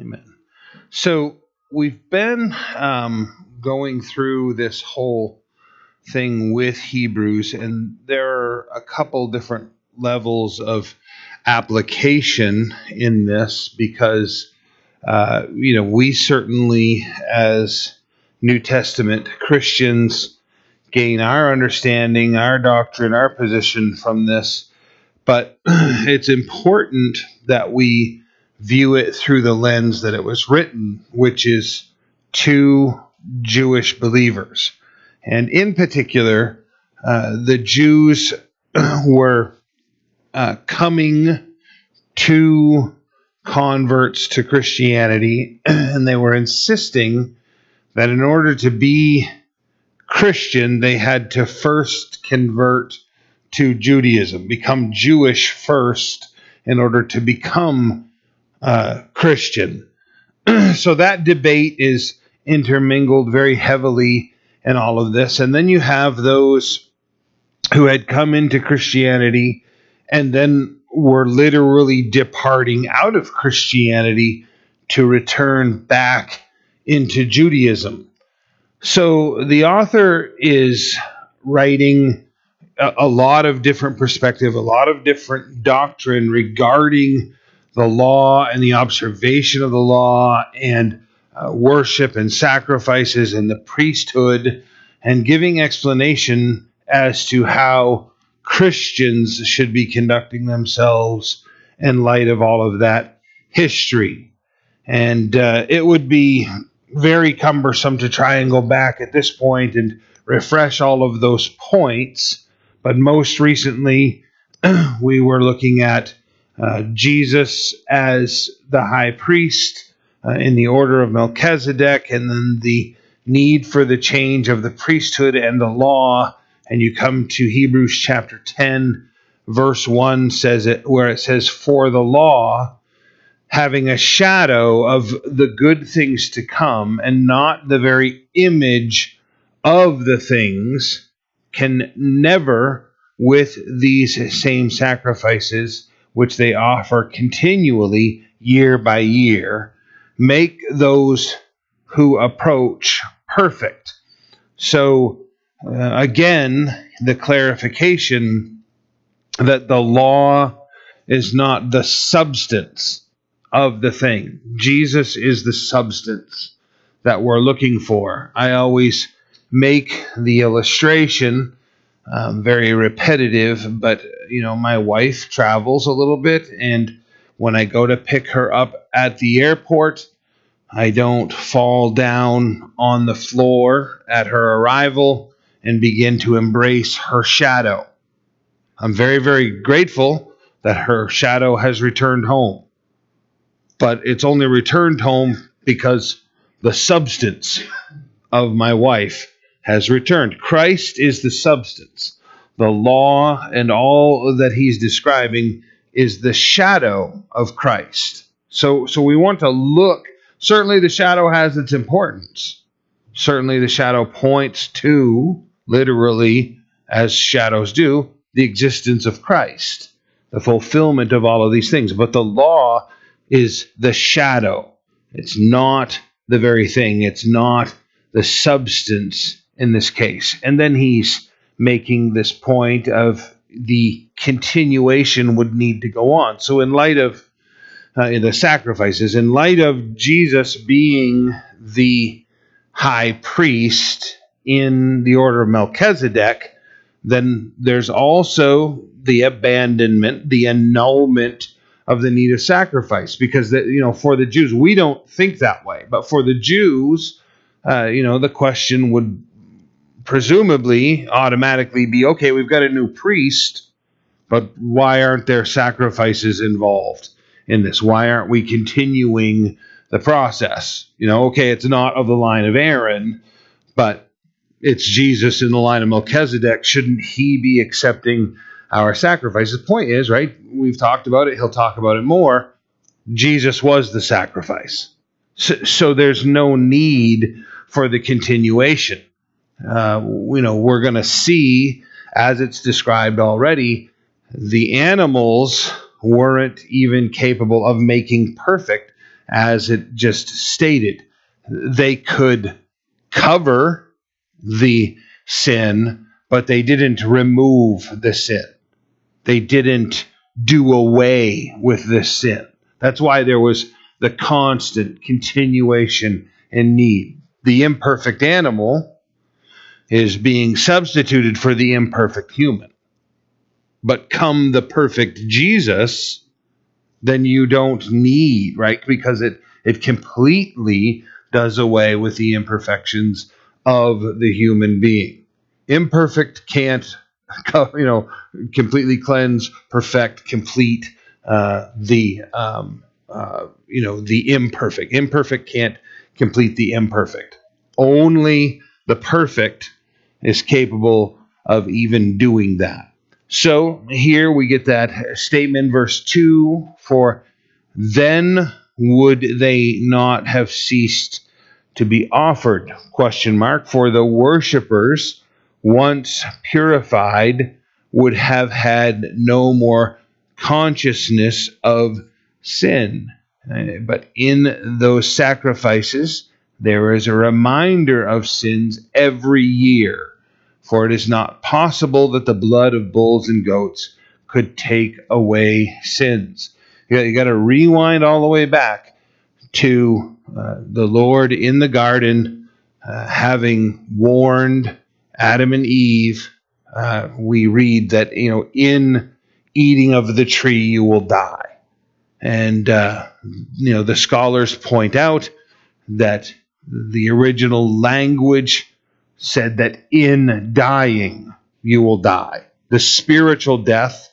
Amen. So we've been um, going through this whole thing with Hebrews, and there are a couple different levels of application in this because, uh, you know, we certainly, as New Testament Christians, gain our understanding, our doctrine, our position from this. But it's important that we view it through the lens that it was written, which is to Jewish believers. And in particular, uh, the Jews were uh, coming to converts to Christianity, and they were insisting that in order to be Christian, they had to first convert to Judaism, become Jewish first in order to become uh, Christian. so that debate is intermingled very heavily in all of this. And then you have those who had come into Christianity and then were literally departing out of Christianity to return back into Judaism. So the author is writing a, a, lot of different perspective, a lot of different doctrine regarding the law and the observation of the law and uh, worship and sacrifices and the priesthood and giving explanation as to how Christians should be conducting themselves in light of all of that history. And uh, it would be very cumbersome to try and go back at this point and refresh all of those points. But most recently, we were looking at uh, Jesus as the high priest uh, in the order of Melchizedek, and then the need for the change of the priesthood and the law. And you come to Hebrews chapter 10, verse 1 says it, where it says, For the law, having a shadow of the good things to come, and not the very image of the things, can never, with these same sacrifices, which they offer continually year by year, make those who approach perfect. So, uh, again, the clarification that the law is not the substance of the thing. Jesus is the substance that we're looking for. I always make the illustration um, very repetitive, but you know, my wife travels a little bit, and when I go to pick her up at the airport, I don't fall down on the floor at her arrival and begin to embrace her shadow. I'm very, very grateful that her shadow has returned home. But it's only returned home because the substance of my wife has returned. Christ is the substance. The law and all that he's describing is the shadow of Christ. So, so we want to look Certainly, the shadow has its importance. Certainly, the shadow points to, literally, as shadows do, the existence of Christ, the fulfillment of all of these things. But the law is the shadow, it's not the very thing, it's not the substance in this case. And then he's making this point of the continuation would need to go on. So, in light of uh, in the sacrifices, in light of Jesus being the high priest in the order of Melchizedek, then there's also the abandonment, the annulment of the need of sacrifice. Because the, you know, for the Jews, we don't think that way, but for the Jews, uh, you know, the question would presumably automatically be, okay, we've got a new priest, but why aren't there sacrifices involved? in this? Why aren't we continuing the process? You know, okay, it's not of the line of Aaron, but it's Jesus in the line of Melchizedek. Shouldn't he be accepting our sacrifice? The point is, right? We've talked about it. He'll talk about it more. Jesus was the sacrifice. So, so there's no need for the continuation. Uh, you know, we're going to see, as it's described already, the animals weren't even capable of making perfect as it just stated. They could cover the sin, but they didn't remove the sin. They didn't do away with the sin. That's why there was the constant continuation and need. The imperfect animal is being substituted for the imperfect human. But come the perfect Jesus, then you don't need, right? Because it, it completely does away with the imperfections of the human being. Imperfect can't, you know, completely cleanse, perfect, complete uh, the, um, uh, you know, the imperfect. Imperfect can't complete the imperfect. Only the perfect is capable of even doing that. So here we get that statement, verse 2 for then would they not have ceased to be offered question mark for the worshippers once purified would have had no more consciousness of sin but in those sacrifices there is a reminder of sins every year for it is not possible that the blood of bulls and goats could take away sins you got, you got to rewind all the way back to uh, the Lord in the garden, uh, having warned Adam and Eve. Uh, we read that you know in eating of the tree you will die, and uh, you know the scholars point out that the original language said that in dying you will die. The spiritual death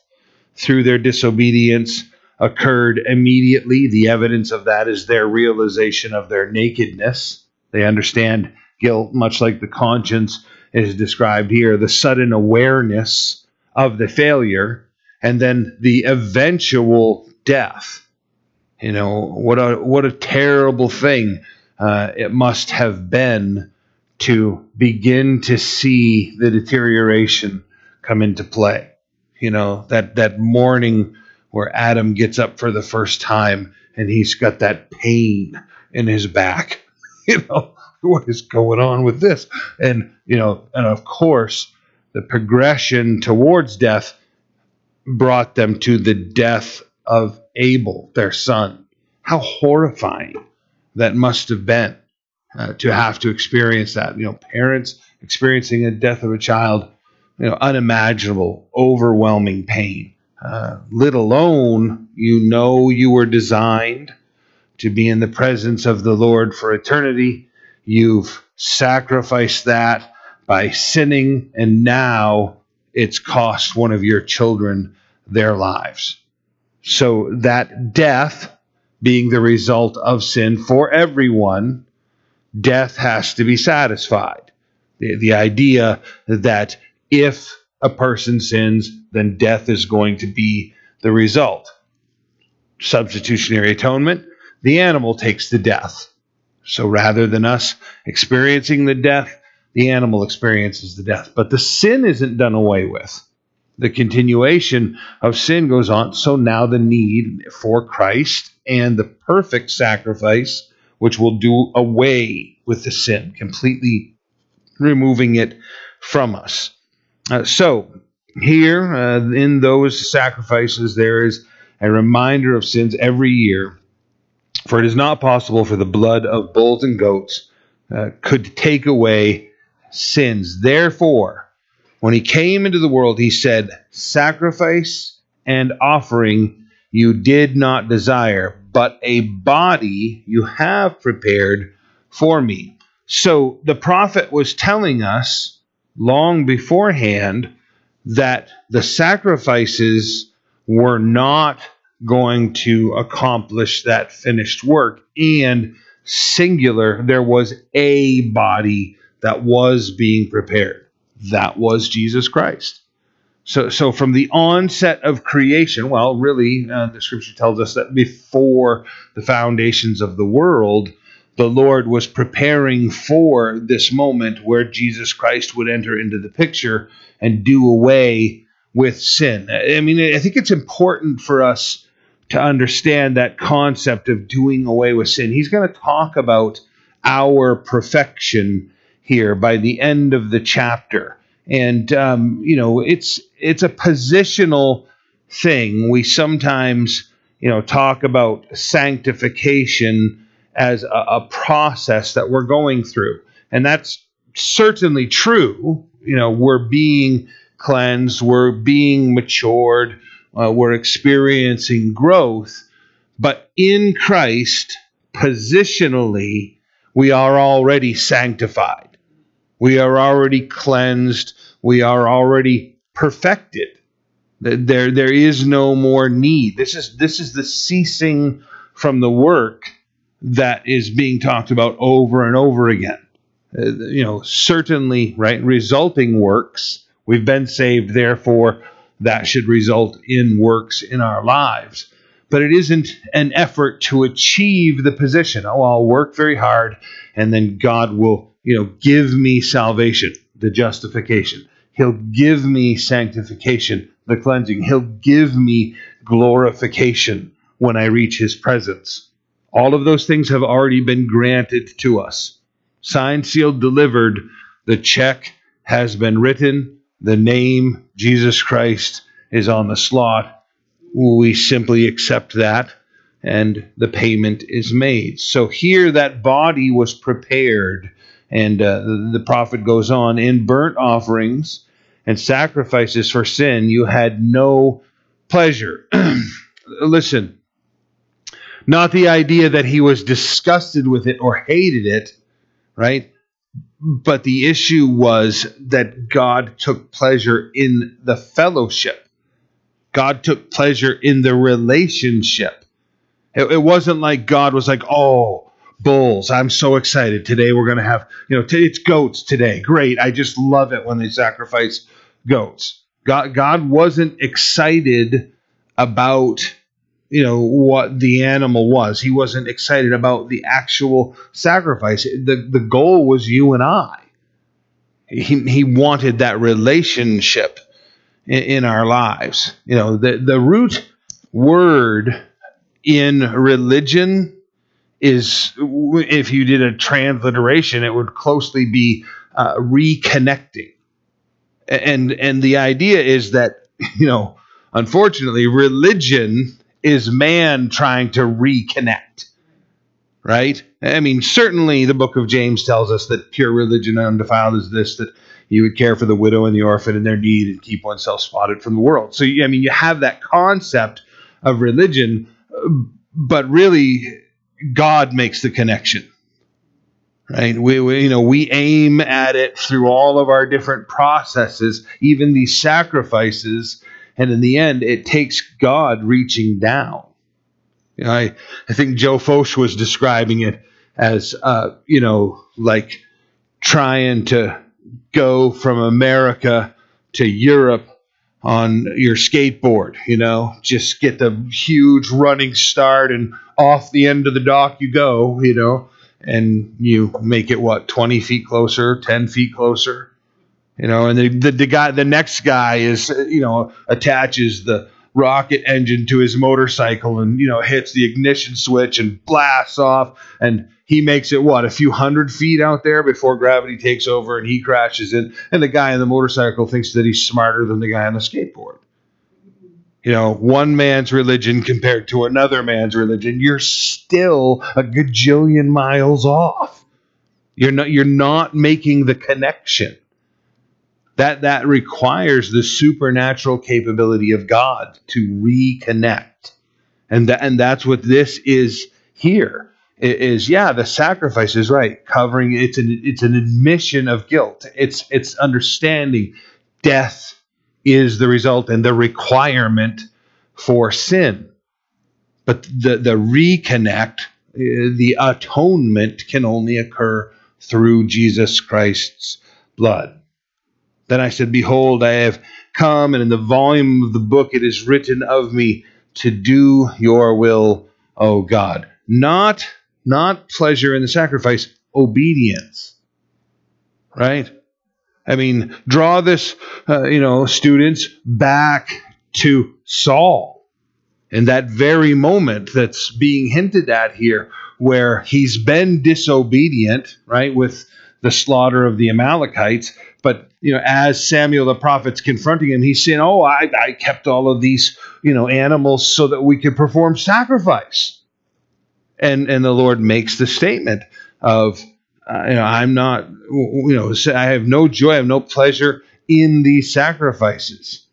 through their disobedience occurred immediately. The evidence of that is their realization of their nakedness. They understand guilt, much like the conscience is described here, the sudden awareness of the failure, and then the eventual death. You know, what a what a terrible thing uh, it must have been to begin to see the deterioration come into play. You know, that that morning where Adam gets up for the first time and he's got that pain in his back. You know, what is going on with this? And, you know, and of course, the progression towards death brought them to the death of Abel, their son. How horrifying that must have been uh, to have to experience that. You know, parents experiencing a death of a child, you know, unimaginable, overwhelming pain. Uh, let alone you know you were designed to be in the presence of the Lord for eternity. You've sacrificed that by sinning, and now it's cost one of your children their lives. So that death being the result of sin for everyone, death has to be satisfied. The, the idea that if a person sins, then death is going to be the result. Substitutionary atonement, the animal takes the death. So rather than us experiencing the death, the animal experiences the death. But the sin isn't done away with. The continuation of sin goes on. So now the need for Christ and the perfect sacrifice, which will do away with the sin, completely removing it from us. Uh, so, here uh, in those sacrifices, there is a reminder of sins every year. For it is not possible for the blood of bulls and goats uh, could take away sins. Therefore, when he came into the world, he said, Sacrifice and offering you did not desire, but a body you have prepared for me. So the prophet was telling us long beforehand that the sacrifices were not going to accomplish that finished work. And singular, there was a body that was being prepared. That was Jesus Christ. So, so from the onset of creation, well, really, uh, the scripture tells us that before the foundations of the world, the Lord was preparing for this moment where Jesus Christ would enter into the picture and do away with sin. I mean, I think it's important for us to understand that concept of doing away with sin. He's going to talk about our perfection here by the end of the chapter. And um, you know, it's it's a positional thing. We sometimes, you know, talk about sanctification as a, a process that we're going through. And that's certainly true. You know, we're being cleansed, we're being matured, uh, we're experiencing growth. But in Christ, positionally, we are already sanctified. We are already cleansed. We are already perfected. There, there is no more need. This is this is the ceasing from the work that is being talked about over and over again. Uh, you know, certainly, right? Resulting works. We've been saved, therefore, that should result in works in our lives. But it isn't an effort to achieve the position. Oh, I'll work very hard, and then God will, you know, give me salvation, the justification. He'll give me sanctification, the cleansing. He'll give me glorification when I reach his presence. All of those things have already been granted to us. Signed, sealed, delivered. The check has been written. The name, Jesus Christ, is on the slot. We simply accept that and the payment is made. So here that body was prepared and uh, the prophet goes on in burnt offerings and sacrifices for sin, you had no pleasure. Listen, not the idea that he was disgusted with it or hated it, right? But the issue was that God took pleasure in the fellowship. God took pleasure in the relationship. It, it wasn't like God was like, oh, bulls. I'm so excited. Today we're going to have, you know, t- it's goats today. Great. I just love it when they sacrifice goats. God, God wasn't excited about, you know, what the animal was. He wasn't excited about the actual sacrifice. The, the goal was you and I. He, he wanted that relationship in, in our lives. You know, the, the root word in religion is if you did a transliteration, it would closely be uh, reconnecting. And and the idea is that you know, unfortunately, religion is man trying to reconnect. Right? I mean, certainly the book of James tells us that pure religion undefiled is this that you would care for the widow and the orphan in their need and keep oneself spotted from the world. So, I mean, you have that concept of religion, but really, God makes the connection. Right? We, we, you know, we aim at it through all of our different processes, even these sacrifices, and in the end, it takes God reaching down. You know, I, I think Joe Focht was describing it as, uh, you know, like trying to go from America to Europe on your skateboard, you know, just get the huge running start and off the end of the dock you go, you know, and you make it what, 20 feet closer, 10 feet closer, you know, and the, the, the guy, the next guy is, you know, attaches the rocket engine to his motorcycle and, you know, hits the ignition switch and blasts off. And he makes it what a few hundred feet out there before gravity takes over and he crashes in. And the guy on the motorcycle thinks that he's smarter than the guy on the skateboard. You know one man's religion compared to another man's religion. You're still a gajillion miles off. You're not you're not making the connection that that requires the supernatural capability of god to reconnect. And that and that's what this is here is yeah the sacrifice is right. Covering it's an it's an admission of guilt. It's it's understanding death is the result and the requirement for sin. But the the reconnect uh, the atonement can only occur through Jesus Christ's blood then I said behold I have come and in the volume of the book it is written of me to do your will O God not not pleasure in the sacrifice, obedience. Right? I mean, draw this, uh, you know, students back to Saul In that very moment that's being hinted at here, where he's been disobedient, right, with the slaughter of the Amalekites, but you know, as Samuel the prophet's confronting him, he's saying, "Oh, I, I kept all of these, you know, animals so that we could perform sacrifice." And and the Lord makes the statement of, uh, you know, I'm not, you know, I have no joy, I have no pleasure in these sacrifices.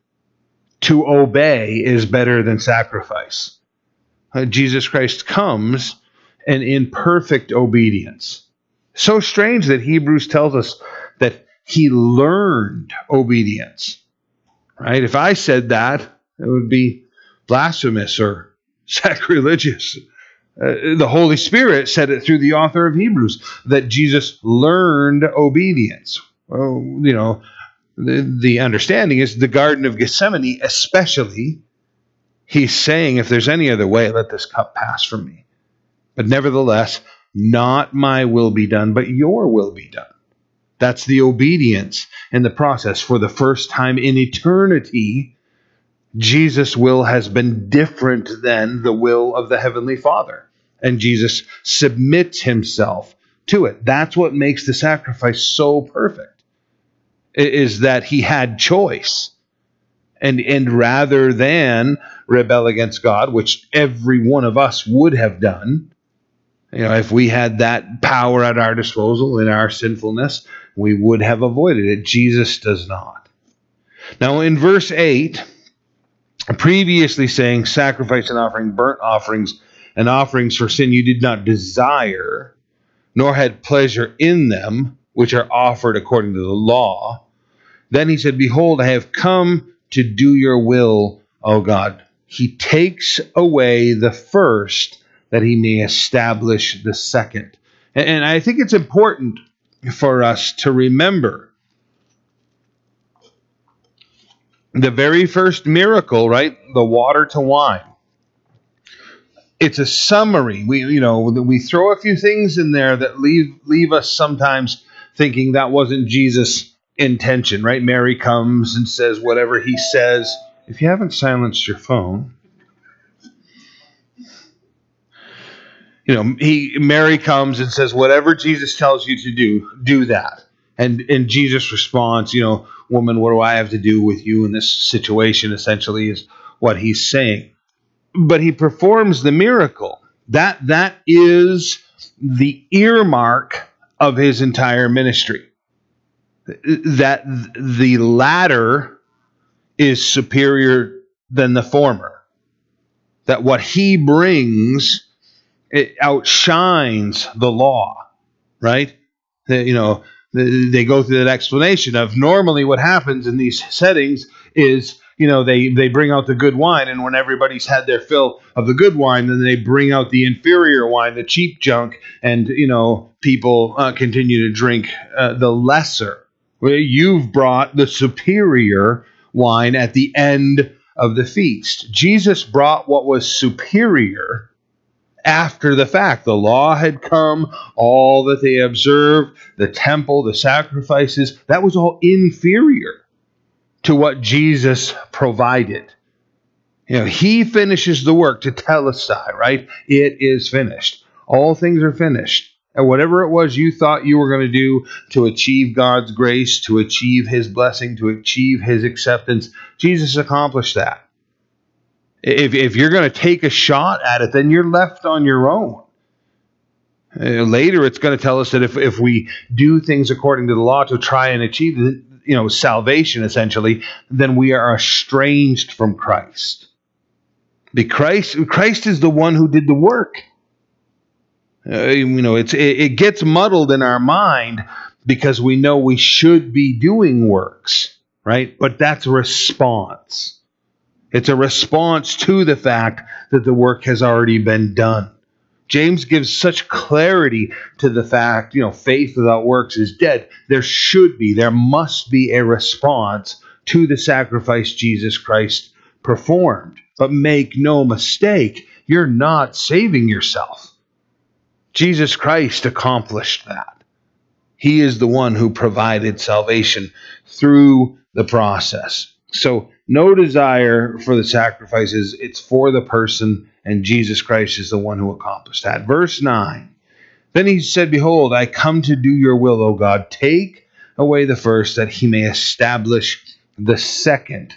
To obey is better than sacrifice. Uh, Jesus Christ comes and in perfect obedience. So strange that Hebrews tells us that he learned obedience. Right? If I said that, it would be blasphemous or sacrilegious. Uh, the Holy Spirit said it through the author of Hebrews that Jesus learned obedience. Well, you know, the, the understanding is the Garden of Gethsemane, especially, he's saying, if there's any other way, let this cup pass from me. But nevertheless, not my will be done, but your will be done. That's the obedience in the process. For the first time in eternity, Jesus' will has been different than the will of the Heavenly Father. And Jesus submits himself to it. That's what makes the sacrifice so perfect, is that he had choice. And, and rather than rebel against God, which every one of us would have done, you know, if we had that power at our disposal in our sinfulness, we would have avoided it. Jesus does not. Now, in verse 8, previously saying sacrifice and offering, burnt offerings, and offerings for sin you did not desire, nor had pleasure in them, which are offered according to the law. Then he said, Behold, I have come to do your will, O God. He takes away the first that he may establish the second. And I think it's important for us to remember the very first miracle, right? The water to wine. It's a summary. We, you know, we throw a few things in there that leave leave us sometimes thinking that wasn't Jesus' intention, right? Mary comes and says whatever he says. If you haven't silenced your phone, you know, he Mary comes and says, "Whatever Jesus tells you to do, do that." And and Jesus responds, you know, "Woman, what do I have to do with you in this situation?" Essentially, is what he's saying. But he performs the miracle. That that is the earmark of his entire ministry. That the latter is superior than the former. That what he brings it outshines the law, right? The, you know, they go through that explanation of normally what happens in these settings is you know they they bring out the good wine and when everybody's had their fill of the good wine then they bring out the inferior wine the cheap junk and you know people uh, continue to drink uh, the lesser you've brought the superior wine at the end of the feast jesus brought what was superior after the fact. The law had come, all that they observed, the temple, the sacrifices, that was all inferior to what Jesus provided. You know, he finishes the work to tell telestai, right? It is finished. All things are finished. And whatever it was you thought you were going to do to achieve God's grace, to achieve his blessing, to achieve his acceptance, Jesus accomplished that. If, if you're going to take a shot at it, then you're left on your own. Uh, later, it's going to tell us that if, if we do things according to the law to try and achieve you know salvation, essentially, then we are estranged from Christ. Because Christ, Christ is the one who did the work. Uh, you know, it's it, it gets muddled in our mind because we know we should be doing works, right? But that's response. It's a response to the fact that the work has already been done. James gives such clarity to the fact, you know, faith without works is dead. There should be, there must be a response to the sacrifice Jesus Christ performed. But make no mistake, you're not saving yourself. Jesus Christ accomplished that. He is the one who provided salvation through the process. So no desire for the sacrifices. It's for the person, and Jesus Christ is the one who accomplished that. Verse 9 Then he said, Behold, I come to do your will, O God. Take away the first, that he may establish the second.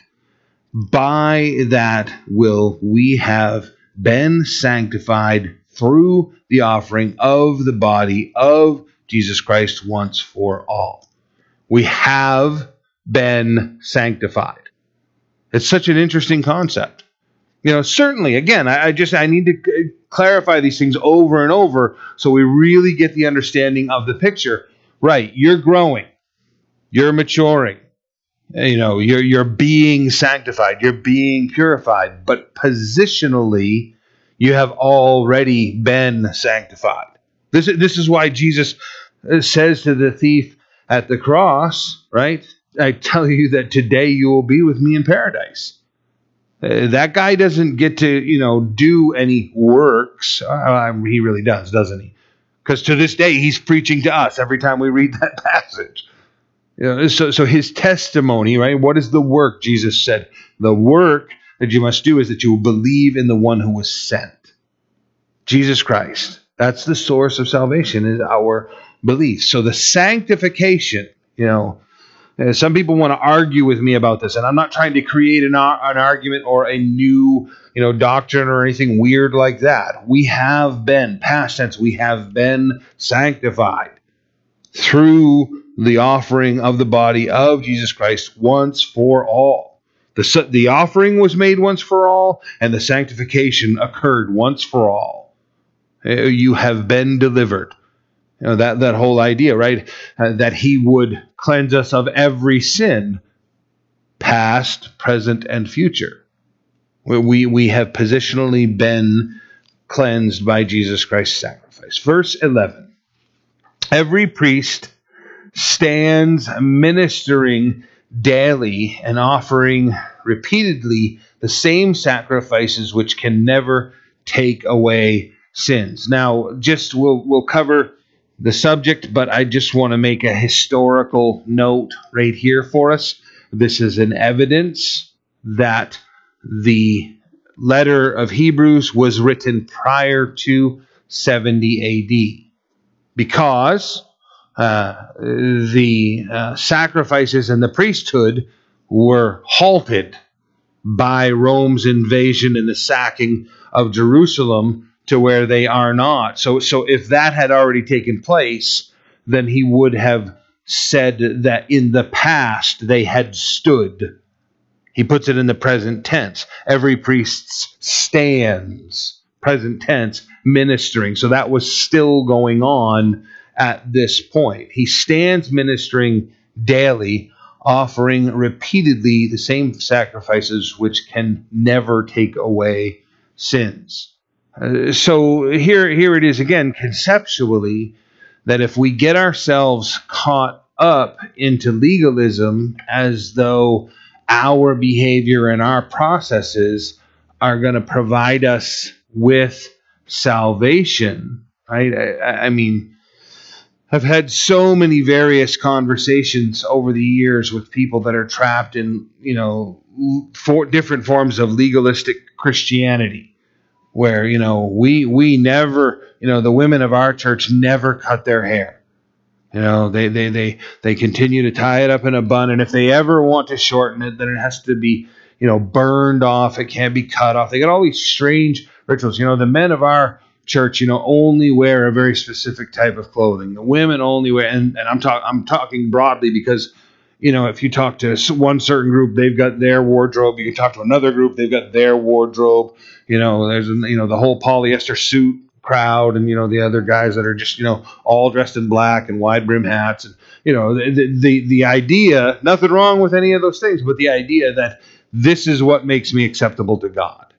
By that will we have been sanctified through the offering of the body of Jesus Christ once for all. We have been sanctified. It's such an interesting concept. You know, certainly, again, I, I just I need to clarify these things over and over so we really get the understanding of the picture. Right, you're growing, you're maturing, you know, you're you're being sanctified, you're being purified, but positionally, you have already been sanctified. This this is why Jesus uh, says to the thief at the cross, right? I tell you that today you will be with me in paradise. Uh, that guy doesn't get to, you know, do any works. Uh, he really does, doesn't he? Because to this day, he's preaching to us every time we read that passage. You know, so, so his testimony, right? What is the work? Jesus said, the work that you must do is that you will believe in the one who was sent, Jesus Christ. That's the source of salvation, is our belief. So the sanctification, you know, uh, some people want to argue with me about this, and I'm not trying to create an, an argument or a new, you know, doctrine or anything weird like that. We have been, past tense, we have been sanctified through the offering of the body of Jesus Christ once for all. The, the offering was made once for all, and the sanctification occurred once for all. Uh, you have been delivered. You know, that, that whole idea, right? Uh, that he would cleanse us of every sin, past, present, and future. We, we have positionally been cleansed by Jesus Christ's sacrifice. Verse 11 Every priest stands ministering daily and offering repeatedly the same sacrifices which can never take away sins. Now, just we'll we'll cover the subject, but I just want to make a historical note right here for us. This is an evidence that the letter of Hebrews was written prior to 70 AD because uh, the uh, sacrifices and the priesthood were halted by Rome's invasion and the sacking of Jerusalem to where they are not. So, so if that had already taken place, then he would have said that in the past they had stood. He puts it in the present tense. Every priest stands, present tense, ministering. So that was still going on at this point. He stands ministering daily, offering repeatedly the same sacrifices which can never take away sins. Uh, so here, here it is again, conceptually, that if we get ourselves caught up into legalism as though our behavior and our processes are going to provide us with salvation, right? I, I, mean, I've had so many various conversations over the years with people that are trapped in, you know, for different forms of legalistic Christianity where you know we we never you know the women of our church never cut their hair. You know they they they they continue to tie it up in a bun and if they ever want to shorten it then it has to be you know burned off. It can't be cut off. They got all these strange rituals. You know the men of our church you know only wear a very specific type of clothing. The women only wear and, and i'm talking i'm talking broadly because you know, if you talk to one certain group, they've got their wardrobe. You can talk to another group, they've got their wardrobe. You know, there's you know the whole polyester suit crowd, and you know the other guys that are just you know all dressed in black and wide brim hats, and you know the the the idea. Nothing wrong with any of those things, but the idea that this is what makes me acceptable to God.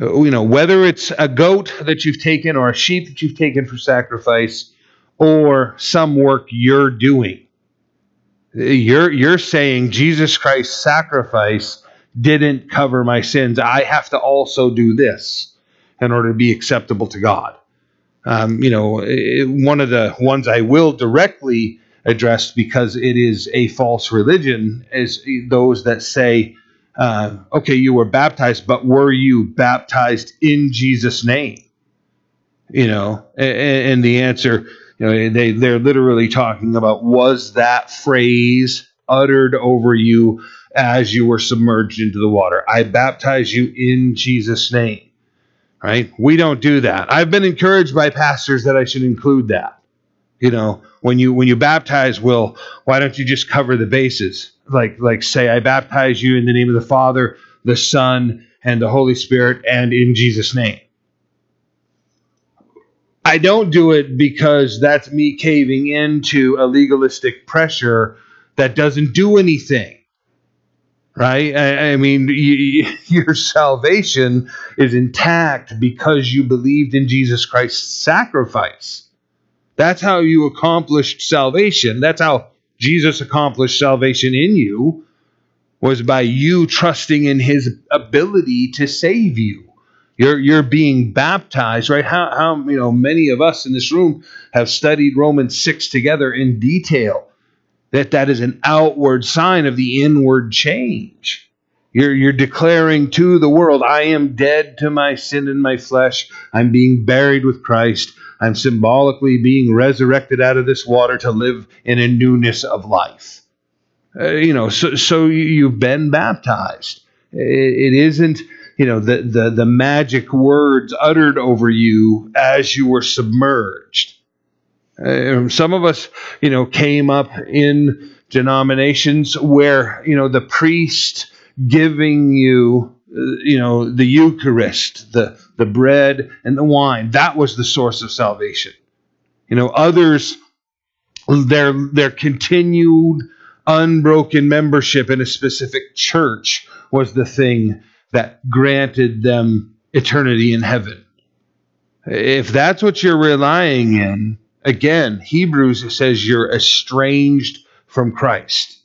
Uh, you know, whether it's a goat that you've taken or a sheep that you've taken for sacrifice, or some work you're doing you're you're saying Jesus Christ's sacrifice didn't cover my sins. I have to also do this in order to be acceptable to God. Um, you know, it, one of the ones I will directly address because it is a false religion is those that say uh, okay, you were baptized, but were you baptized in Jesus' name? You know, and, and the answer, you know, they they're literally talking about was that phrase uttered over you as you were submerged into the water? I baptize you in Jesus' name. Right? We don't do that. I've been encouraged by pastors that I should include that. You know, when you when you baptize, will why don't you just cover the bases? Like like say, I baptize you in the name of the Father, the Son, and the Holy Spirit, and in Jesus' name. I don't do it because that's me caving into a legalistic pressure that doesn't do anything. Right? I, I mean, you, your salvation is intact because you believed in Jesus Christ's sacrifice. That's how you accomplished salvation. That's how Jesus accomplished salvation in you was by you trusting in his ability to save you. You're you're being baptized, right? How how you know many of us in this room have studied Romans 6 together in detail. That that is an outward sign of the inward change. You're you're declaring to the world, I am dead to my sin and my flesh. I'm being buried with Christ. I'm symbolically being resurrected out of this water to live in a newness of life. Uh, you know, so so you've been baptized. it, it isn't you know the, the the magic words uttered over you as you were submerged. Uh, some of us you know came up in denominations where you know the priest giving you uh, you know the eucharist the the bread and the wine that was the source of salvation. You know others their their continued unbroken membership in a specific church was the thing that granted them eternity in heaven. If that's what you're relying in, again, Hebrews says you're estranged from Christ.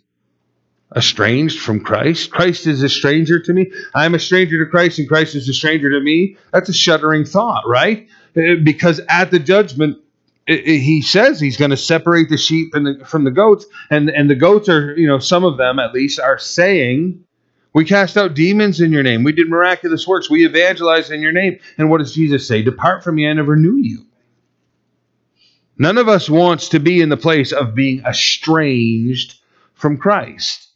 Estranged from Christ? Christ is a stranger to me. I'm a stranger to Christ, and Christ is a stranger to me. That's a shuddering thought, right? Uh, because at the judgment, he says he's going to separate the sheep the, from the goats, and and the goats are, you know, some of them at least are saying, we cast out demons in your name. We did miraculous works. We evangelized in your name. And what does Jesus say? Depart from me, I never knew you. None of us wants to be in the place of being estranged from Christ.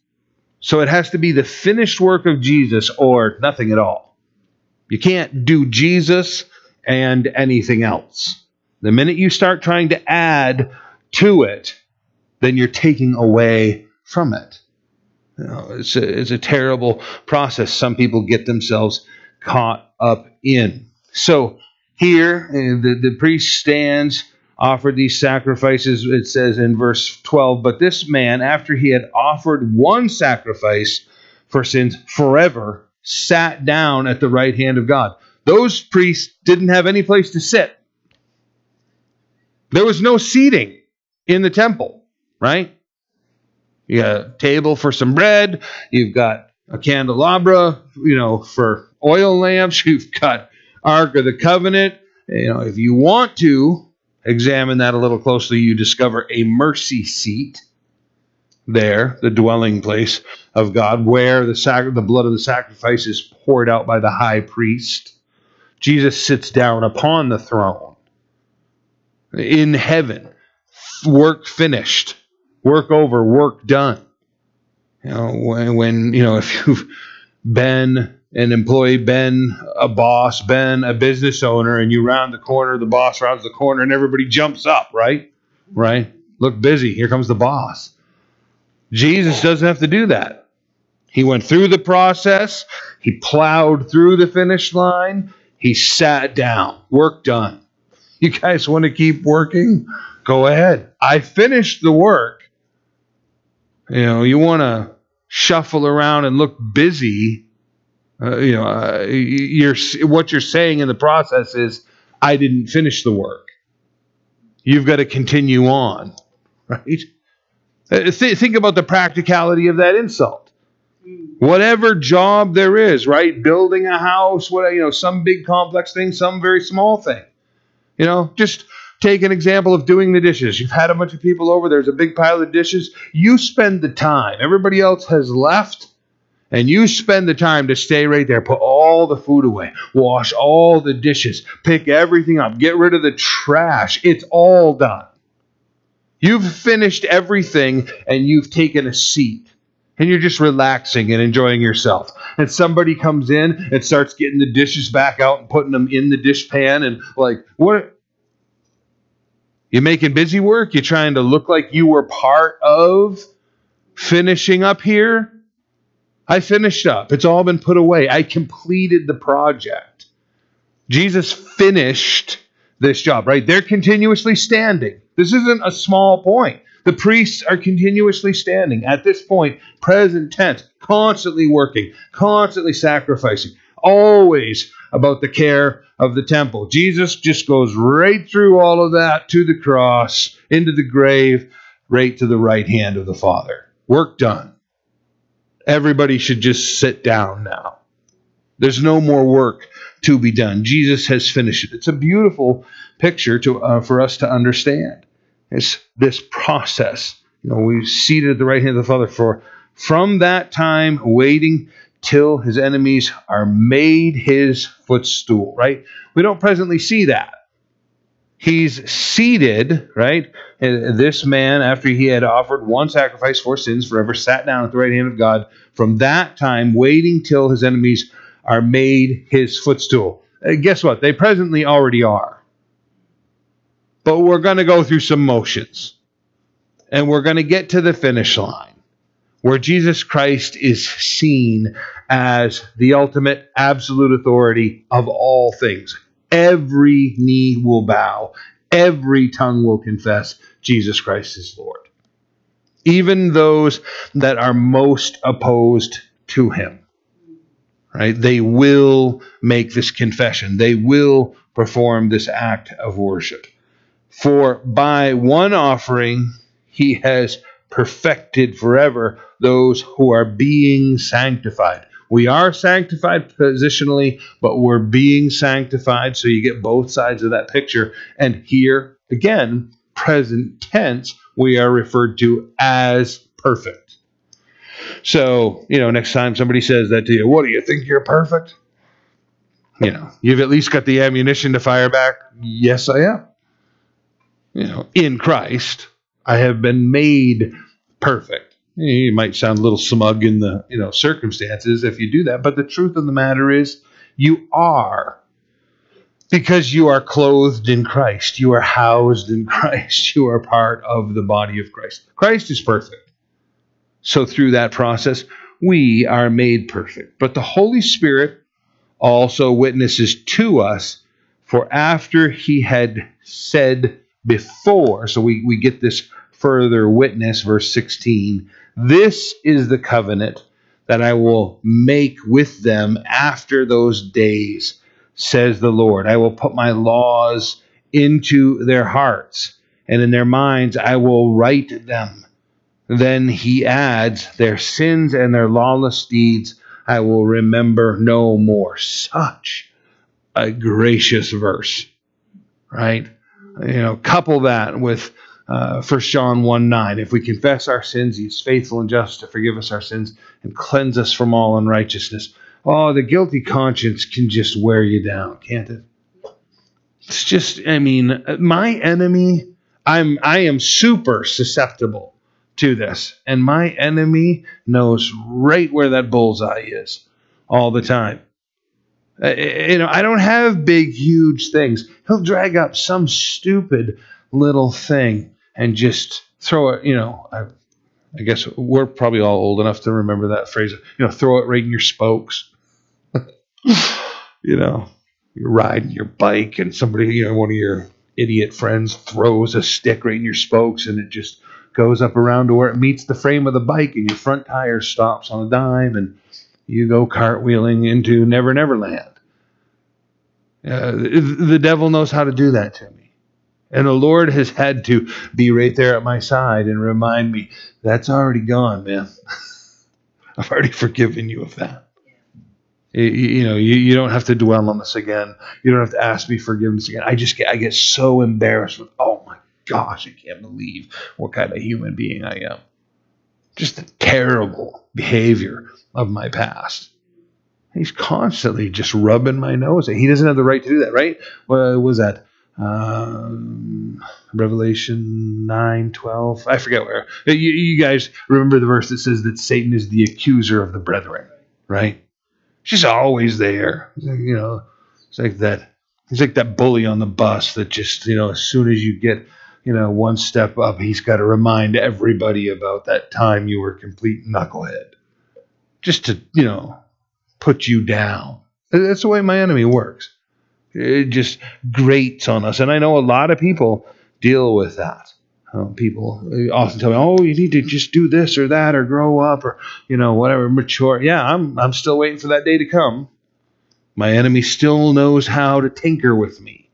So it has to be the finished work of Jesus or nothing at all. You can't do Jesus and anything else. The minute you start trying to add to it, then you're taking away from it. You know, it's, a, it's a terrible process some people get themselves caught up in. So here, uh, the, the priest stands, offered these sacrifices. It says in verse 12, But this man, after he had offered one sacrifice for sins forever, sat down at the right hand of God. Those priests didn't have any place to sit. There was no seating in the temple, right? You got a table for some bread. You've got a candelabra, you know, for oil lamps. You've got Ark of the Covenant. You know, if you want to examine that a little closely, you discover a mercy seat there, the dwelling place of God, where the sac- the blood of the sacrifice is poured out by the high priest. Jesus sits down upon the throne in heaven, work finished work over, work done. You know, when, when you know if you've been an employee, been a boss, been a business owner, and you round the corner, the boss rounds the corner, and everybody jumps up, right? Right? Look busy. Here comes the boss. Jesus doesn't have to do that. He went through the process. He plowed through the finish line. He sat down. Work done. You guys want to keep working? Go ahead. I finished the work. You know, you want to shuffle around and look busy. Uh, you know, uh, you're what you're saying in the process is, I didn't finish the work. You've got to continue on, right? Uh, th- think about the practicality of that insult. Whatever job there is, right? Building a house, what you know, some big complex thing, some very small thing. You know, just Take an example of doing the dishes. You've had a bunch of people over, there's a big pile of dishes. You spend the time, everybody else has left, and you spend the time to stay right there, put all the food away, wash all the dishes, pick everything up, get rid of the trash, it's all done. You've finished everything and you've taken a seat and you're just relaxing and enjoying yourself. And somebody comes in and starts getting the dishes back out and putting them in the dish pan and like, what? You making busy work? You're trying to look like you were part of finishing up here? I finished up. It's all been put away. I completed the project. Jesus finished this job, right? They're continuously standing. This isn't a small point. The priests are continuously standing at this point, present tense, constantly working, constantly sacrificing, always about the care of the temple. Jesus just goes right through all of that to the cross, into the grave, right to the right hand of the Father. Work done. Everybody should just sit down now. There's no more work to be done. Jesus has finished it. It's a beautiful picture to, uh, for us to understand. It's this process. You know, we seated at the right hand of the Father for from that time waiting till his enemies are made his footstool, right? We don't presently see that. He's seated, right? And this man, after he had offered one sacrifice for sins forever, sat down at the right hand of God. From that time, waiting till his enemies are made his footstool. Uh, guess what? They presently already are. But we're going to go through some motions. And we're going to get to the finish line where Jesus Christ is seen as the ultimate absolute authority of all things. Every knee will bow, every tongue will confess Jesus Christ is Lord. Even those that are most opposed to him right? They will make this confession. They will perform this act of worship. For by one offering, he has perfected forever those who are being sanctified. We are sanctified positionally, but we're being sanctified. So you get both sides of that picture. And here, again, present tense, we are referred to as perfect. So, you know, next time somebody says that to you, what do you think you're perfect? You know, you've at least got the ammunition to fire back. Yes, I am. You know, in Christ, I have been made perfect. You might sound a little smug in the, you know, circumstances if you do that, but the truth of the matter is you are because you are clothed in Christ. You are housed in Christ. You are part of the body of Christ. Christ is perfect. So through that process, we are made perfect. But the Holy Spirit also witnesses to us, for after he had said before, so we, we get this further witness, verse 16, this is the covenant that I will make with them after those days, says the Lord. I will put my laws into their hearts, and in their minds I will write them then he adds, Their sins and their lawless deeds I will remember no more. Such a gracious verse, right? You know, couple that with uh, 1 John 1 9. If we confess our sins, he's faithful and just to forgive us our sins and cleanse us from all unrighteousness. Oh, the guilty conscience can just wear you down, can't it? It's just, I mean, my enemy, I'm I am super susceptible to this. And my enemy knows right where that bullseye is all the time. Uh, you know, I don't have big, huge things. He'll drag up some stupid little thing and just throw it, you know, I, I guess we're probably all old enough to remember that phrase, you know, throw it right in your spokes. you know, you're riding your bike and somebody, you know, one of your idiot friends throws a stick right in your spokes and it just goes up around to where it meets the frame of the bike, and your front tire stops on a dime, and you go cartwheeling into Never Never Land. Uh, the devil knows how to do that to me. And the Lord has had to be right there at my side and remind me that's already gone, man. I've already forgiven you of that. You, you know, you, you don't have to dwell on this again. You don't have to ask me forgiveness again. I just get I get so embarrassed with, oh my gosh, I can't believe what kind of human being I am. just the terrible behavior of my past. He's constantly just rubbing my nose. He doesn't have the right to do that, right? What was that? Um, Revelation 9, 12. I forget where. You, you guys remember the verse that says that Satan is the accuser of the brethren, right? She's always there. You know, it's like that. He's like that bully on the bus that just, you know, as soon as you get, you know, one step up, he's got to remind everybody about that time you were complete knucklehead. Just to, you know, put you down. That's the way my enemy works. It just grates on us. And I know a lot of people deal with that. Um, people often tell me, "Oh, you need to just do this or that, or grow up, or you know, whatever, mature." Yeah, I'm I'm still waiting for that day to come. My enemy still knows how to tinker with me,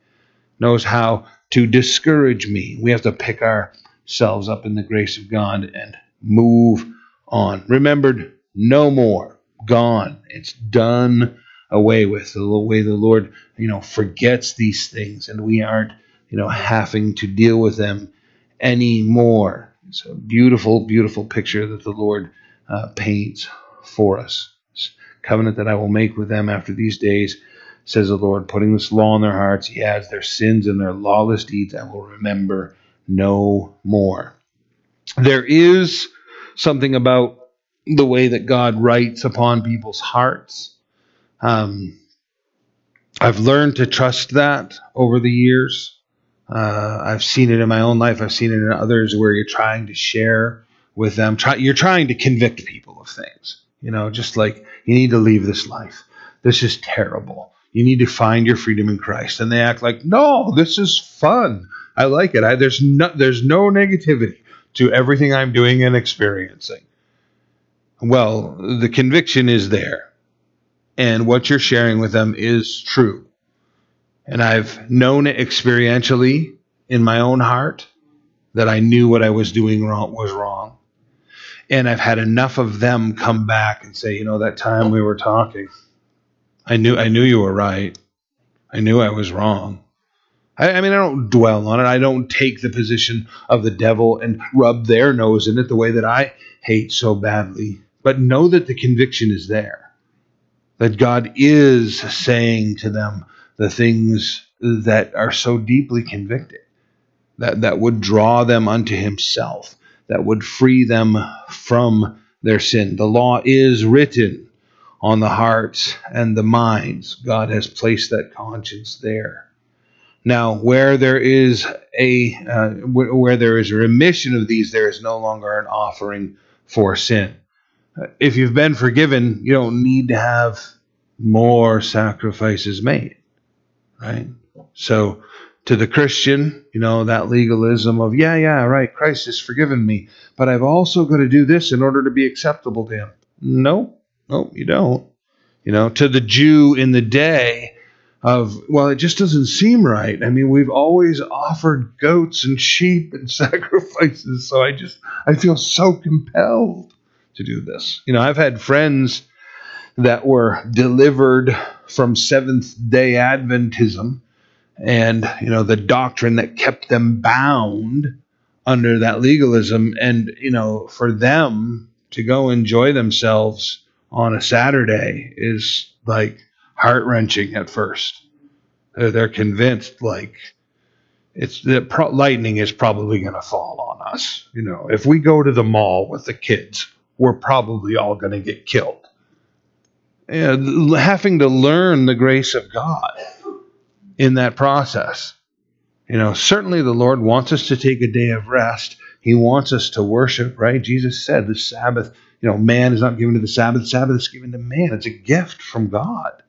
knows how to discourage me. We have to pick ourselves up in the grace of God and move on. Remembered no more gone. It's done away with. The way the Lord, you know, forgets these things, and we aren't, you know, having to deal with them anymore. It's a beautiful, beautiful picture that the Lord uh, paints for us. This covenant that I will make with them after these days, says the Lord, putting this law in their hearts. He adds their sins and their lawless deeds I will remember no more. There is something about the way that God writes upon people's hearts. Um, I've learned to trust that over the years. Uh, I've seen it in my own life. I've seen it in others where you're trying to share with them. Try, you're trying to convict people of things. You know, just like you need to leave this life. This is terrible. You need to find your freedom in Christ. And they act like, no, this is fun. I like it. I, there's no there's no negativity to everything I'm doing and experiencing. Well, the conviction is there, and what you're sharing with them is true. And I've known it experientially in my own heart that I knew what I was doing wrong was wrong. And I've had enough of them come back and say, you know, that time we were talking, I knew I knew you were right. I knew I was wrong. I, I mean, I don't dwell on it. I don't take the position of the devil and rub their nose in it the way that I hate so badly but know that the conviction is there. That God is saying to them the things that are so deeply convicting, that, that would draw them unto Himself, that would free them from their sin. The law is written on the hearts and the minds. God has placed that conscience there. Now, where there is a uh, where there is a remission of these, there is no longer an offering for sin if you've been forgiven, you don't need to have more sacrifices made, right? So, to the Christian, you know, that legalism of, yeah, yeah, right, Christ has forgiven me, but I've also got to do this in order to be acceptable to Him. No, no, you don't. You know, to the Jew in the day of, well, it just doesn't seem right. I mean, we've always offered goats and sheep and sacrifices, so I just, I feel so compelled to do this. You know, I've had friends that were delivered from Seventh day Adventism and, you know, the doctrine that kept them bound under that legalism. And, you know, for them to go enjoy themselves on a Saturday is like heart wrenching at first. They're convinced, like, it's the pro- lightning is probably going to fall on us. You know, if we go to the mall with the kids, we're probably all going to get killed. And having to learn the grace of God in that process. You know, certainly the Lord wants us to take a day of rest. He wants us to worship, right? Jesus said the Sabbath, you know, man is not given to the Sabbath, the Sabbath is given to man. It's a gift from God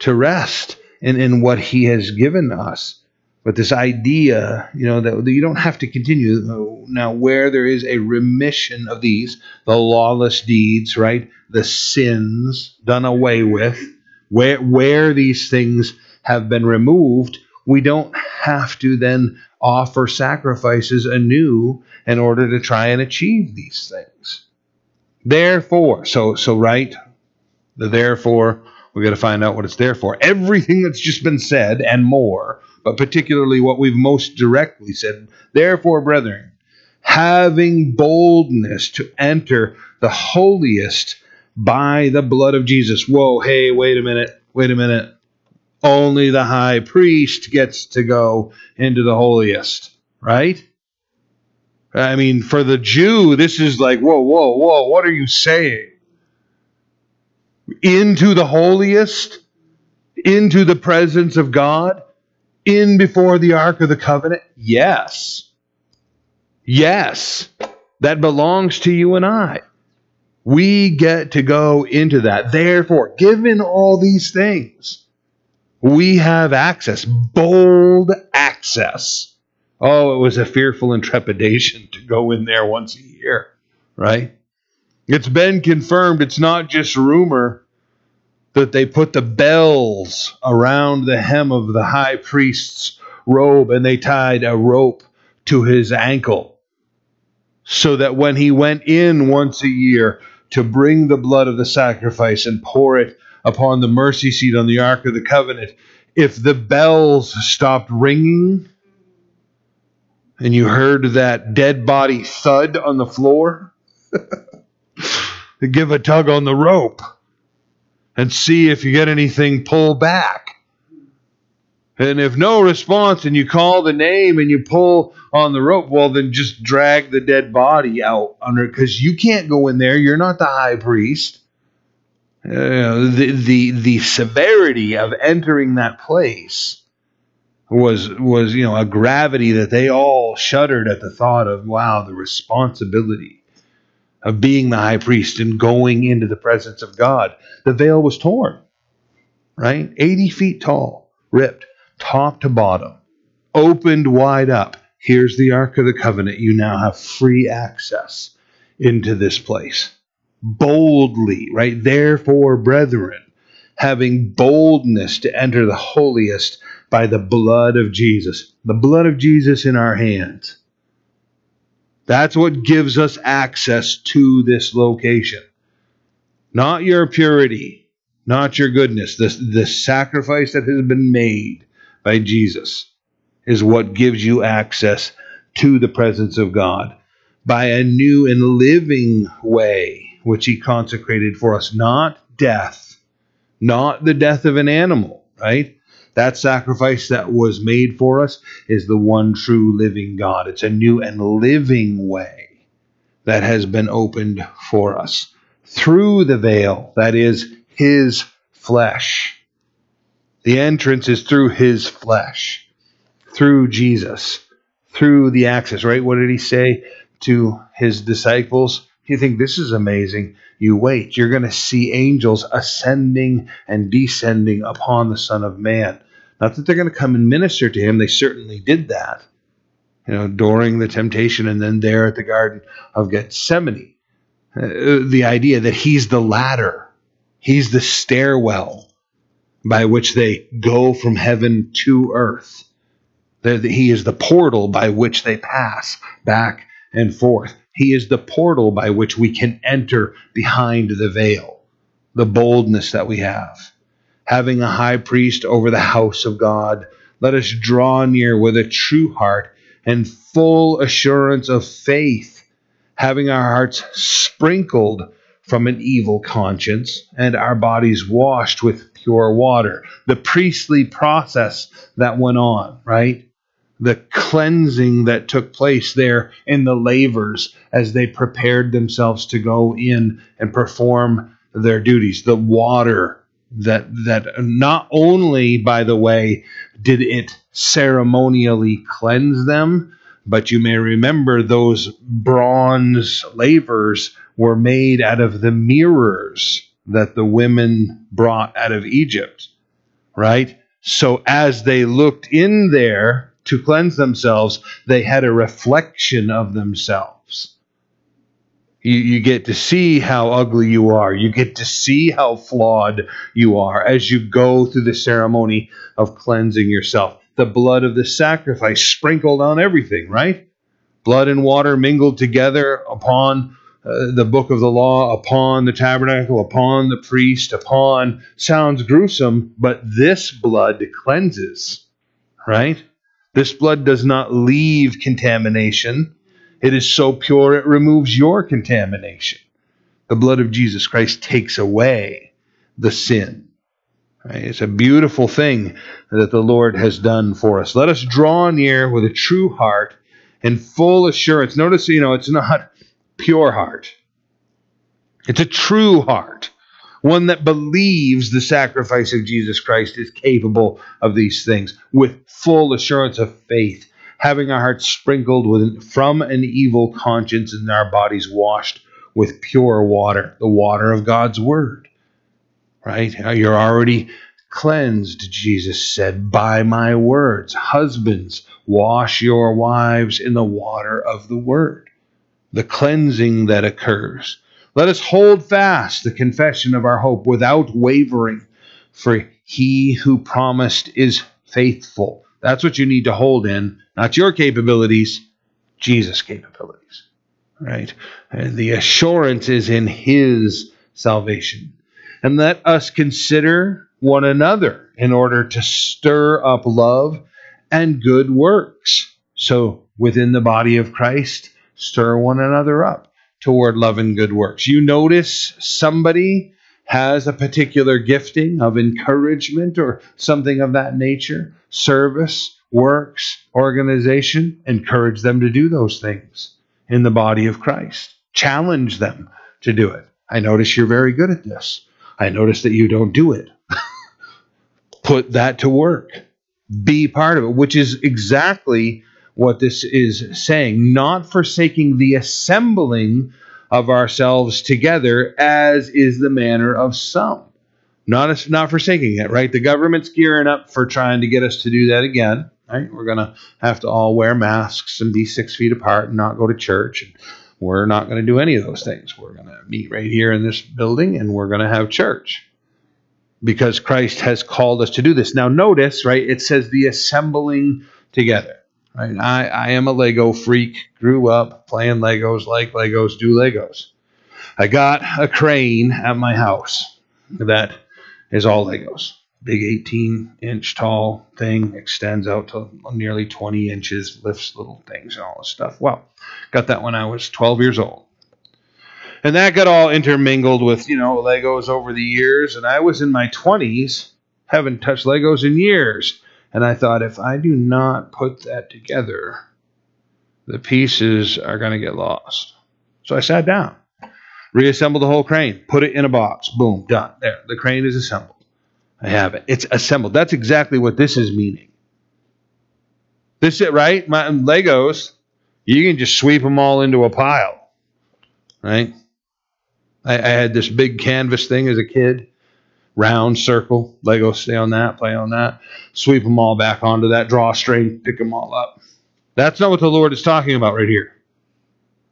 to rest in, in what He has given us. But this idea, you know, that you don't have to continue. Now, where there is a remission of these, the lawless deeds, right? The sins done away with, where, where these things have been removed, we don't have to then offer sacrifices anew in order to try and achieve these things. Therefore, so, so right, the therefore, we got to find out what it's there for. Everything that's just been said and more but particularly what we've most directly said. Therefore, brethren, having boldness to enter the holiest by the blood of Jesus. Whoa, hey, wait a minute, wait a minute. Only the high priest gets to go into the holiest, right? I mean, for the Jew, this is like, whoa, whoa, whoa, what are you saying? Into the holiest? Into the presence of God? In before the Ark of the Covenant? Yes. Yes. That belongs to you and I. We get to go into that. Therefore, given all these things, we have access, bold access. Oh, it was a fearful intrepidation to go in there once a year, right? It's been confirmed, it's not just rumor that they put the bells around the hem of the high priest's robe and they tied a rope to his ankle. So that when he went in once a year, to bring the blood of the sacrifice and pour it upon the mercy seat on the Ark of the Covenant, if the bells stopped ringing and you heard that dead body thud on the floor, give a tug on the rope and see if you get anything pull back. And if no response and you call the name and you pull on the rope, well, then just drag the dead body out under because you can't go in there. You're not the high priest. Uh, the, the the severity of entering that place was was you know a gravity that they all shuddered at the thought of. Wow, the responsibility of being the high priest and going into the presence of God. The veil was torn, right, eighty feet tall, ripped top to bottom, opened wide up. Here's the Ark of the Covenant. You now have free access into this place. Boldly, right? Therefore, brethren, having boldness to enter the holiest by the blood of Jesus. The blood of Jesus in our hands. That's what gives us access to this location. Not your purity, not your goodness, the, the sacrifice that has been made by Jesus is what gives you access to the presence of God by a new and living way, which He consecrated for us, not death, not the death of an animal, right? That sacrifice that was made for us is the one true living God. It's a new and living way that has been opened for us through the veil, that is, His flesh. The entrance is through his flesh, through Jesus, through the access, right? What did he say to his disciples? You think this is amazing? You wait. You're going to see angels ascending and descending upon the Son of Man. Not that they're going to come and minister to him. They certainly did that, you know, during the temptation and then there at the Garden of Gethsemane. Uh, the idea that he's the ladder, he's the stairwell by which they go from heaven to earth. He is the portal by which they pass back and forth. He is the portal by which we can enter behind the veil, the boldness that we have. Having a high priest over the house of God, let us draw near with a true heart and full assurance of faith, having our hearts sprinkled from an evil conscience and our bodies washed with pure water. The priestly process that went on, right? The cleansing that took place there in the lavers as they prepared themselves to go in and perform their duties. The water that that not only by the way did it ceremonially cleanse them but you may remember those bronze lavers were made out of the mirrors that the women brought out of Egypt, right? So as they looked in there to cleanse themselves, they had a reflection of themselves. You, you get to see how ugly you are. You get to see how flawed you are as you go through the ceremony of cleansing yourself. The blood of the sacrifice sprinkled on everything, right? Blood and water mingled together upon uh, the book of the law upon the tabernacle, upon the priest, upon sounds gruesome, but this blood cleanses, right? This blood does not leave contamination. It is so pure it removes your contamination. The blood of Jesus Christ takes away the sin. Right? It's a beautiful thing that the Lord has done for us. Let us draw near with a true heart and full assurance. Notice, you know, it's not pure heart. It's a true heart, one that believes the sacrifice of Jesus Christ is capable of these things with full assurance of faith, having our hearts sprinkled with, from an evil conscience and our bodies washed with pure water, the water of God's word. Right? You're already cleansed, Jesus said, by my words. Husbands, wash your wives in the water of the word. The cleansing that occurs. Let us hold fast the confession of our hope without wavering, for he who promised is faithful. That's what you need to hold in, not your capabilities, Jesus' capabilities. Right? And the assurance is in his salvation. And let us consider one another in order to stir up love and good works. So, within the body of Christ, stir one another up toward love and good works. You notice somebody has a particular gifting of encouragement or something of that nature, service, works, organization, encourage them to do those things in the body of Christ. Challenge them to do it. I notice you're very good at this. I notice that you don't do it. Put that to work. Be part of it, which is exactly what this is saying, not forsaking the assembling of ourselves together, as is the manner of some. Not, not forsaking it, right? The government's gearing up for trying to get us to do that again, right? We're going to have to all wear masks and be six feet apart and not go to church. And we're not going to do any of those things. We're going to meet right here in this building and we're going to have church because Christ has called us to do this. Now, notice, right? It says the assembling together. Right? I, I am a Lego freak. Grew up playing Legos, like Legos, do Legos. I got a crane at my house that is all Legos. Big 18 inch tall thing extends out to nearly 20 inches, lifts little things and all this stuff. Well, got that when I was 12 years old. And that got all intermingled with, you know, Legos over the years. And I was in my 20s, haven't touched Legos in years. And I thought, if I do not put that together, the pieces are going to get lost. So I sat down, reassembled the whole crane, put it in a box. Boom, done. There, the crane is assembled. I have it. It's assembled. That's exactly what this is meaning. This is right? My Legos, you can just sweep them all into a pile, right? I, I had this big canvas thing as a kid round circle. Lego, stay on that, play on that. Sweep them all back onto that drawstring, pick them all up. That's not what the Lord is talking about right here.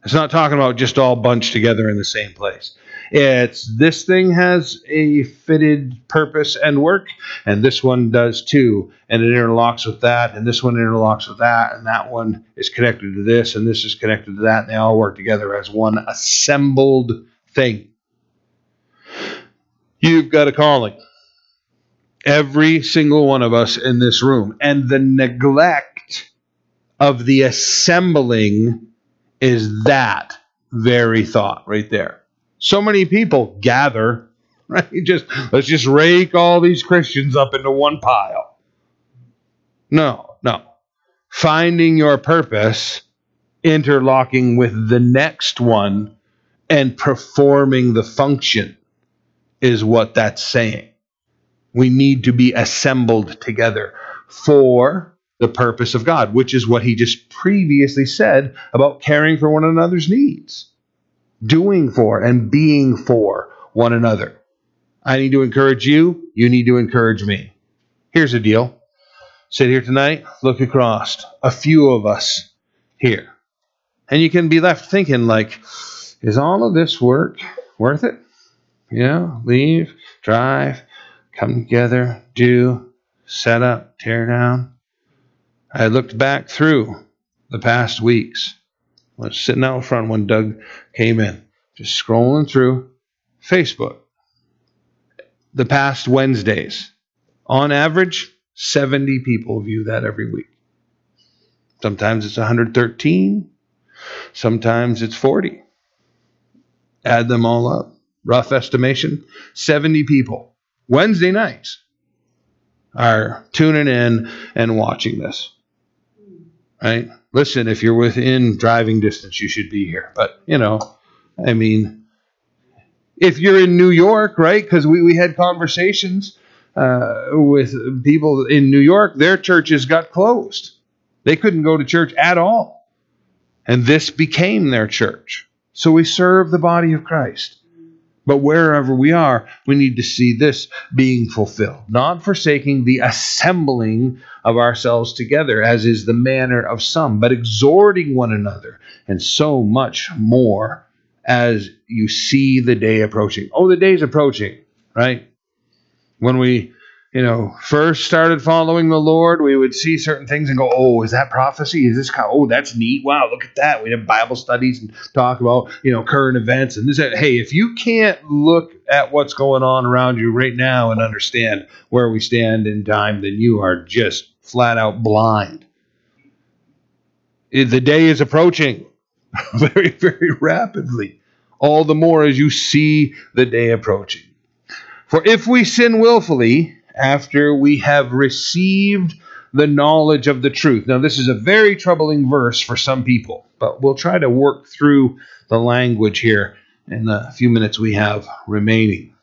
It's not talking about just all bunched together in the same place. It's this thing has a fitted purpose and work, and this one does too. And it interlocks with that, and this one interlocks with that, and that one is connected to this, and this is connected to that, and they all work together as one assembled thing. You've got a calling. Every single one of us in this room. And the neglect of the assembling is that very thought right there. So many people gather, right? Just let's just rake all these Christians up into one pile. No, no. Finding your purpose, interlocking with the next one, and performing the function is what that's saying. We need to be assembled together for the purpose of God, which is what he just previously said about caring for one another's needs, doing for and being for one another. I need to encourage you, you need to encourage me. Here's the deal sit here tonight, look across, a few of us here. And you can be left thinking, like, is all of this work worth it? You know, leave, drive, come together, do, set up, tear down. I looked back through the past weeks. I was sitting out front when Doug came in, just scrolling through Facebook. The past Wednesdays, on average, 70 people view that every week. Sometimes it's 113, Sometimes it's 40. Add them all up. Rough estimation 70 people. Wednesday nights are tuning in and watching this. Right? Listen, if you're within driving distance, you should be here. But, you know, I mean, if you're in New York, right? Because we, we had conversations uh, with people in New York, their churches got closed. They couldn't go to church at all. And this became their church. So we serve the body of Christ. But wherever we are, we need to see this being fulfilled, not forsaking the assembling of ourselves together, as is the manner of some, but exhorting one another, and so much more as you see the day approaching. Oh, the day's approaching, right? When we you know, first started following the Lord, we would see certain things and go, "Oh, is that prophecy? Is this kind? Of, oh, that's neat! Wow, look at that!" We have Bible studies and talk about you know current events and this. Hey, if you can't look at what's going on around you right now and understand where we stand in time, then you are just flat out blind. The day is approaching very, very rapidly. All the more as you see the day approaching. For if we sin willfully, after we have received the knowledge of the truth. Now, this is a very troubling verse for some people, but we'll try to work through the language here in the few minutes we have remaining.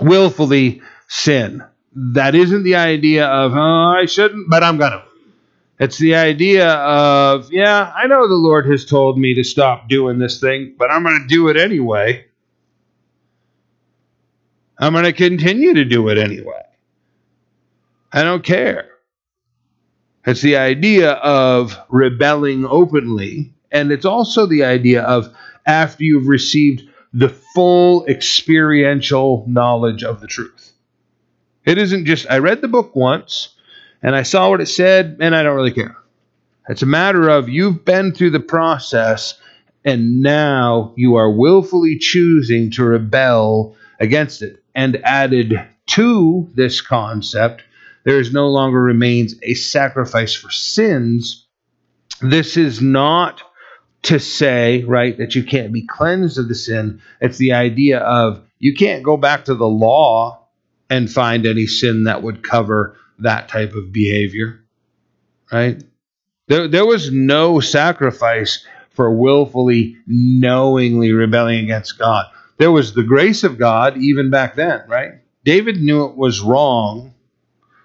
Willfully sin. That isn't the idea of, oh, I shouldn't, but I'm going to. It's the idea of, yeah, I know the Lord has told me to stop doing this thing, but I'm going to do it anyway. I'm going to continue to do it anyway. I don't care. It's the idea of rebelling openly, and it's also the idea of after you've received the full experiential knowledge of the truth. It isn't just, I read the book once and I saw what it said and I don't really care. It's a matter of you've been through the process and now you are willfully choosing to rebel against it. And added to this concept there is no longer remains a sacrifice for sins. This is not to say, right, that you can't be cleansed of the sin. It's the idea of you can't go back to the law and find any sin that would cover that type of behavior, right? There, there was no sacrifice for willfully, knowingly rebelling against God. There was the grace of God even back then, right? David knew it was wrong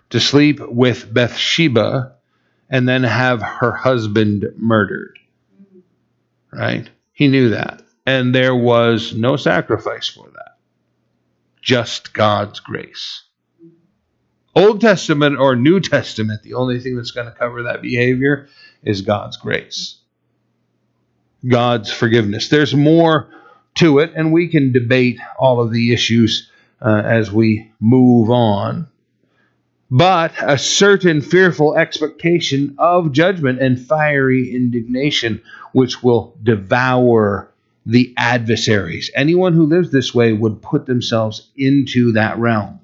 to sleep with Bathsheba and then have her husband murdered. Right? He knew that. And there was no sacrifice for that, just God's grace. Old Testament or New Testament, the only thing that's going to cover that behavior is God's grace, God's forgiveness. There's more to it, and we can debate all of the issues uh, as we move on but a certain fearful expectation of judgment and fiery indignation, which will devour the adversaries. Anyone who lives this way would put themselves into that realm.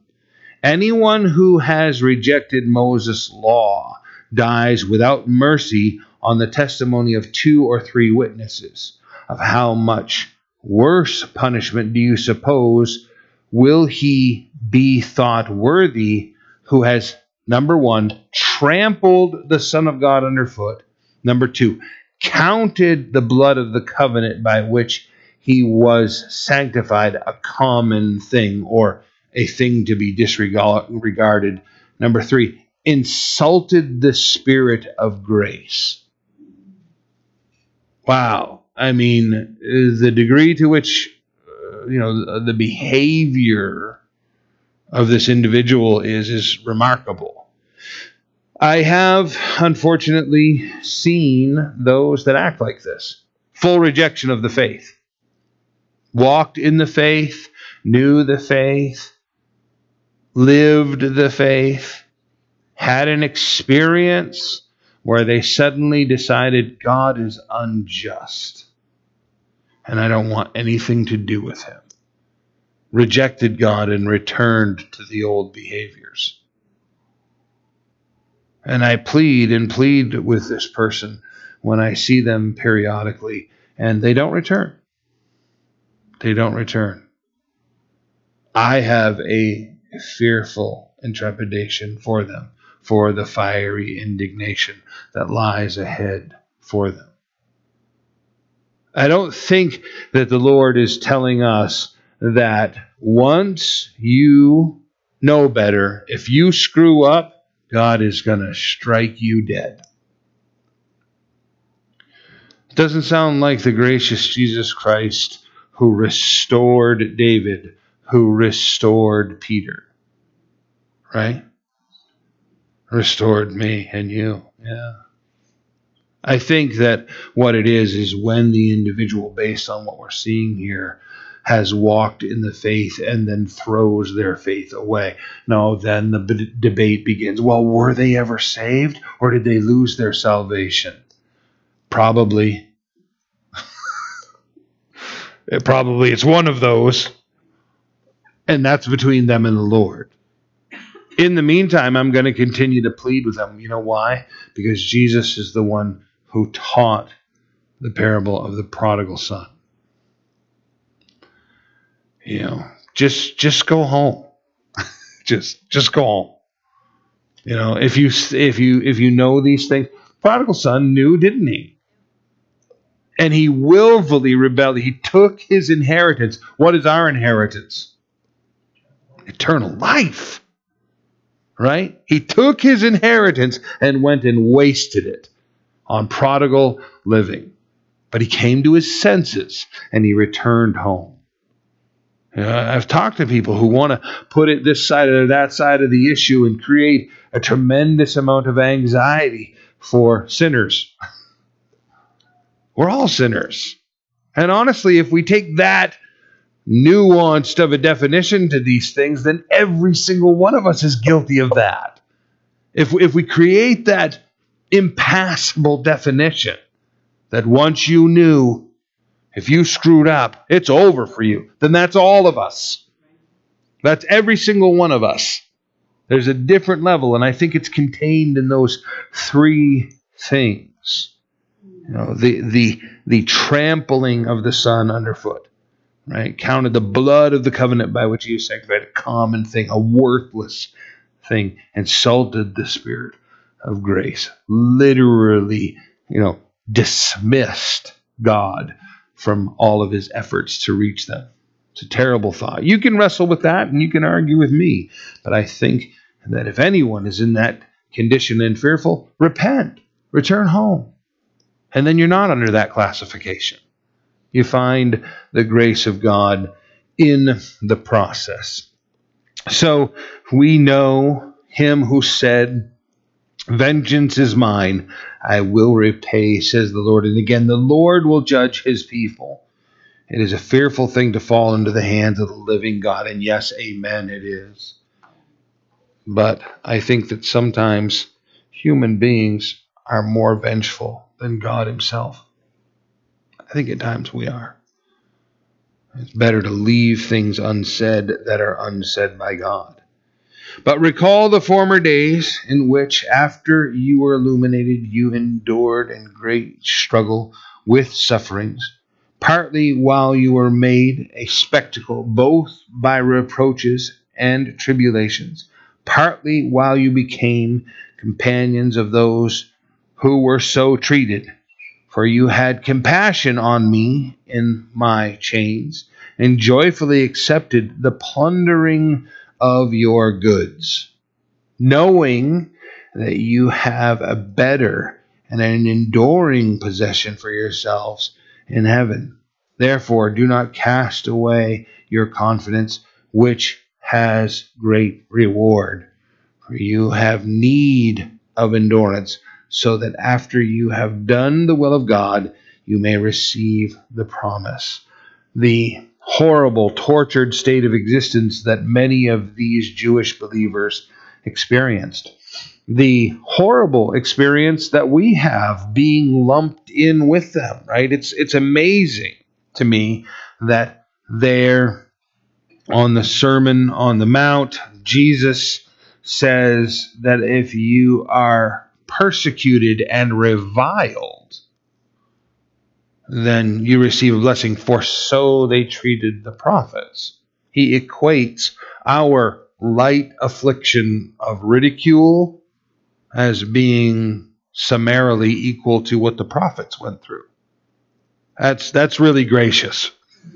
Anyone who has rejected Moses' law dies without mercy on the testimony of two or three witnesses. Of how much worse punishment do you suppose will he be thought worthy who has, number one, trampled the Son of God underfoot, number two, counted the blood of the covenant by which he was sanctified a common thing or a thing to be disregarded. Number three, insulted the spirit of grace. Wow. I mean, the degree to which, uh, you know, the behavior of this individual is is remarkable. I have unfortunately seen those that act like this. Full rejection of the faith. Walked in the faith, knew the faith, lived the faith, had an experience where they suddenly decided God is unjust and I don't want anything to do with him rejected God and returned to the old behaviors. And I plead and plead with this person when I see them periodically and they don't return. They don't return. I have a fearful intrepidation for them, for the fiery indignation that lies ahead for them. I don't think that the Lord is telling us that once you know better, if you screw up, God is going to strike you dead. It doesn't sound like the gracious Jesus Christ who restored David, who restored Peter. Right? Restored me and you. Yeah. I think that what it is is when the individual, based on what we're seeing here, has walked in the faith and then throws their faith away. No, then the b- debate begins. Well, were they ever saved or did they lose their salvation? Probably. it probably it's one of those. And that's between them and the Lord. In the meantime, I'm going to continue to plead with them. You know why? Because Jesus is the one who taught the parable of the prodigal son. You know, just just go home. just just go home. You know, if you if you if you know these things, prodigal son knew, didn't he? And he willfully rebelled. He took his inheritance. What is our inheritance? Eternal life. Right? He took his inheritance and went and wasted it on prodigal living. But he came to his senses and he returned home. I've talked to people who want to put it this side or that side of the issue and create a tremendous amount of anxiety for sinners. We're all sinners. And honestly, if we take that nuanced of a definition to these things, then every single one of us is guilty of that. If, if we create that impassable definition that once you knew, if you screwed up, it's over for you, then that's all of us. That's every single one of us. There's a different level, and I think it's contained in those three things. You know, the the the trampling of the Son underfoot, right? Counted the blood of the covenant by which he sanctified a common thing, a worthless thing, insulted the Spirit of grace. Literally, you know, dismissed God from all of his efforts to reach them. It's a terrible thought. You can wrestle with that and you can argue with me, but I think that if anyone is in that condition and fearful, repent, return home. And then you're not under that classification. You find the grace of God in the process. So we know him who said, Vengeance is mine, I will repay, says the Lord. And again, the Lord will judge his people. It is a fearful thing to fall into the hands of the living God. And yes, amen, it is. But I think that sometimes human beings are more vengeful than God himself. I think at times we are. It's better to leave things unsaid that are unsaid by God. But recall the former days in which, after you were illuminated, you endured in great struggle with sufferings, partly while you were made a spectacle, both by reproaches and tribulations, partly while you became companions of those who were so treated. For you had compassion on me in my chains, and joyfully accepted the plundering of your goods, knowing that you have a better and an enduring possession for yourselves in heaven. Therefore, do not cast away your confidence, which has great reward. For you have need of endurance, so that after you have done the will of God, you may receive the promise. The horrible, tortured state of existence that many of these Jewish believers experienced. The horrible experience that we have being lumped in with them, right? It's it's amazing to me that there on the Sermon on the Mount, Jesus says that if you are persecuted and reviled then you receive a blessing, for so they treated the prophets. He equates our light affliction of ridicule as being summarily equal to what the prophets went through. That's that's really gracious.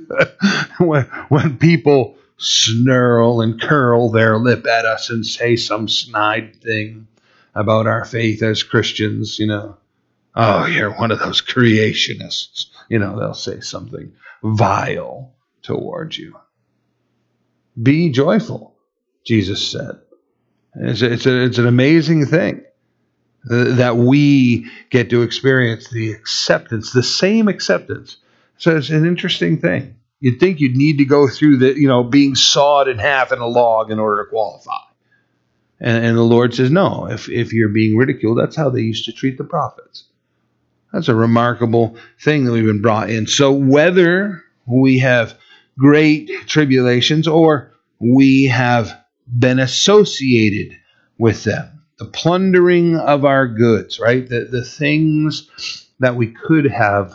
when, when people snarl and curl their lip at us and say some snide thing about our faith as Christians, you know, oh, you're one of those creationists. You know, they'll say something vile towards you. Be joyful, Jesus said. It's, it's, a, it's an amazing thing that we get to experience the acceptance, the same acceptance. So it's an interesting thing. You'd think you'd need to go through the, you know, being sawed in half in a log in order to qualify. And, and the Lord says, no, if, if you're being ridiculed, that's how they used to treat the prophets. That's a remarkable thing that we've been brought in. So whether we have great tribulations or we have been associated with them, the plundering of our goods, right? The, the things that we could have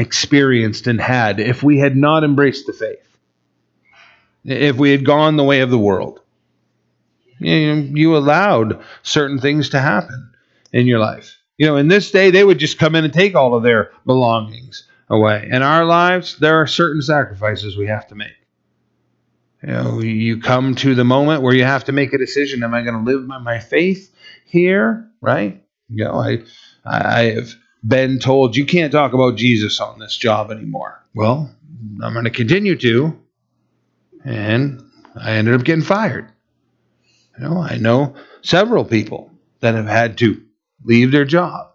experienced and had if we had not embraced the faith, if we had gone the way of the world. You, you allowed certain things to happen in your life. You know, in this day, they would just come in and take all of their belongings away. In our lives, there are certain sacrifices we have to make. You know, you come to the moment where you have to make a decision. Am I going to live by my faith here? Right? You know, I, I have been told you can't talk about Jesus on this job anymore. Well, I'm going to continue to. And I ended up getting fired. You know, I know several people that have had to leave their job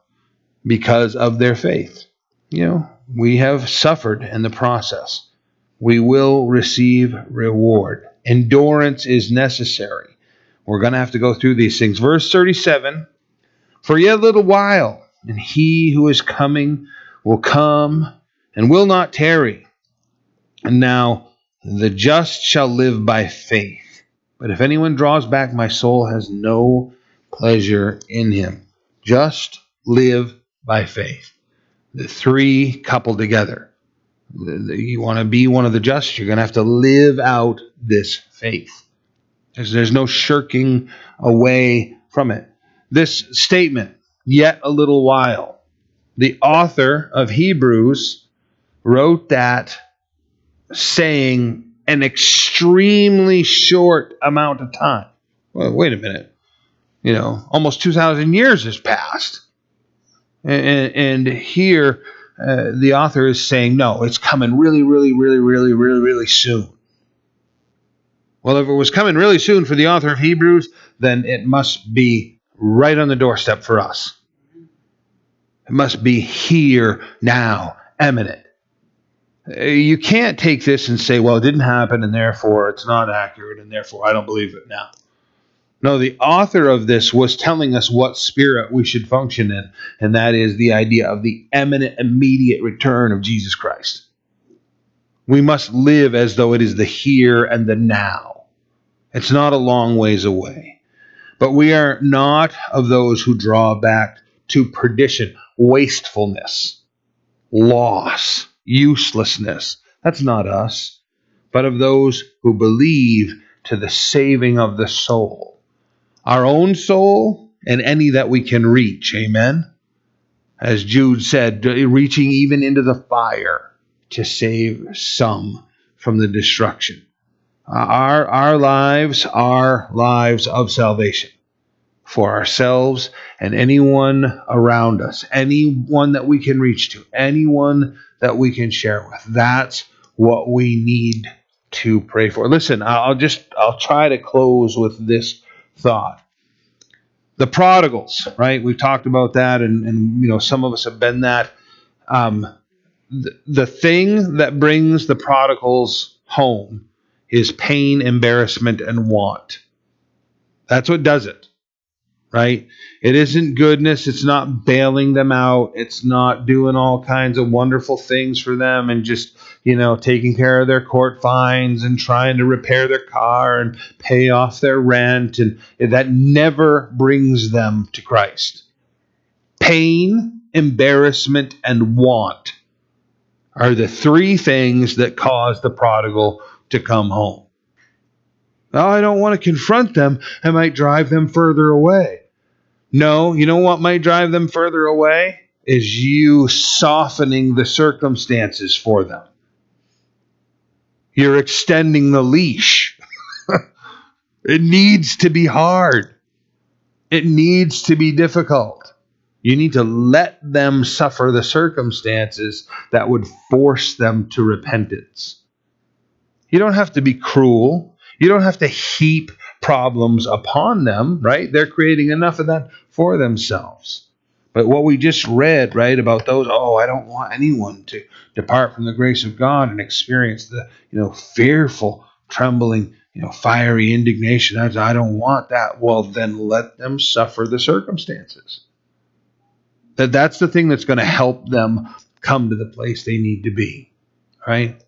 because of their faith. You know, we have suffered in the process we will receive reward. Endurance is necessary. We're going to have to go through these things. Verse 37 For yet a little while, and he who is coming will come and will not tarry. And now the just shall live by faith. But if anyone draws back, my soul has no pleasure in him. Just live by faith. The three coupled together you want to be one of the just, you're going to have to live out this faith. There's, there's no shirking away from it. This statement, yet a little while, the author of Hebrews wrote that saying an extremely short amount of time. Well, wait a minute. You know, almost 2,000 years has passed. And, and here, uh, the author is saying, no, it's coming really, really, really, really, really, really soon. Well, if it was coming really soon for the author of Hebrews, then it must be right on the doorstep for us. It must be here, now, eminent. Uh, you can't take this and say, well, it didn't happen, and therefore it's not accurate, and therefore I don't believe it now. No, the author of this was telling us what spirit we should function in, and that is the idea of the imminent, immediate return of Jesus Christ. We must live as though it is the here and the now. It's not a long ways away. But we are not of those who draw back to perdition, wastefulness, loss, uselessness. That's not us, but of those who believe to the saving of the soul our own soul and any that we can reach. Amen. As Jude said, uh, reaching even into the fire to save some from the destruction. Uh, our, our lives are lives of salvation for ourselves and anyone around us, anyone that we can reach to, anyone that we can share with. That's what we need to pray for. Listen, I'll just I'll try to close with this thought. The prodigals, right? We've talked about that, and, and you know some of us have been that. Um, the, the thing that brings the prodigals home is pain, embarrassment, and want. That's what does it right? It isn't goodness. It's not bailing them out. It's not doing all kinds of wonderful things for them and just, you know, taking care of their court fines and trying to repair their car and pay off their rent. And that never brings them to Christ. Pain, embarrassment, and want are the three things that cause the prodigal to come home. Oh, I don't want to confront them. I might drive them further away. No, you know what might drive them further away? Is you softening the circumstances for them. You're extending the leash. it needs to be hard. It needs to be difficult. You need to let them suffer the circumstances that would force them to repentance. You don't have to be cruel. You don't have to heap problems upon them, right? They're creating enough of that for themselves. But what we just read, right, about those, oh, I don't want anyone to depart from the grace of God and experience the, you know, fearful, trembling, you know, fiery indignation. I don't want that. Well, then let them suffer the circumstances. That that's the thing that's going to help them come to the place they need to be, right?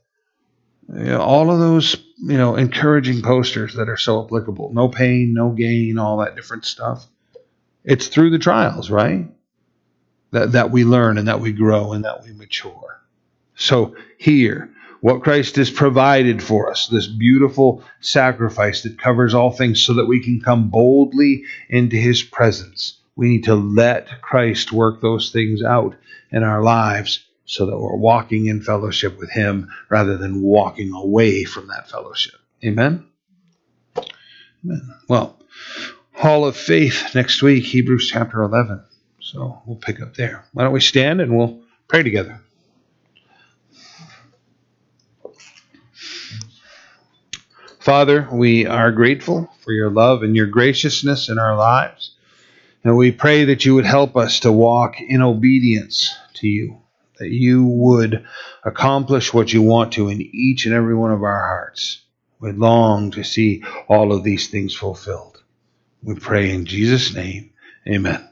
You know, all of those, you know, encouraging posters that are so applicable. No pain, no gain, all that different stuff. It's through the trials, right? That that we learn and that we grow and that we mature. So here, what Christ has provided for us, this beautiful sacrifice that covers all things so that we can come boldly into his presence. We need to let Christ work those things out in our lives so that we're walking in fellowship with Him rather than walking away from that fellowship. Amen? Amen. Well, Hall of Faith next week, Hebrews chapter 11. So we'll pick up there. Why don't we stand and we'll pray together? Father, we are grateful for your love and your graciousness in our lives. And we pray that you would help us to walk in obedience to you that you would accomplish what you want to in each and every one of our hearts. We long to see all of these things fulfilled. We pray in Jesus' name. Amen.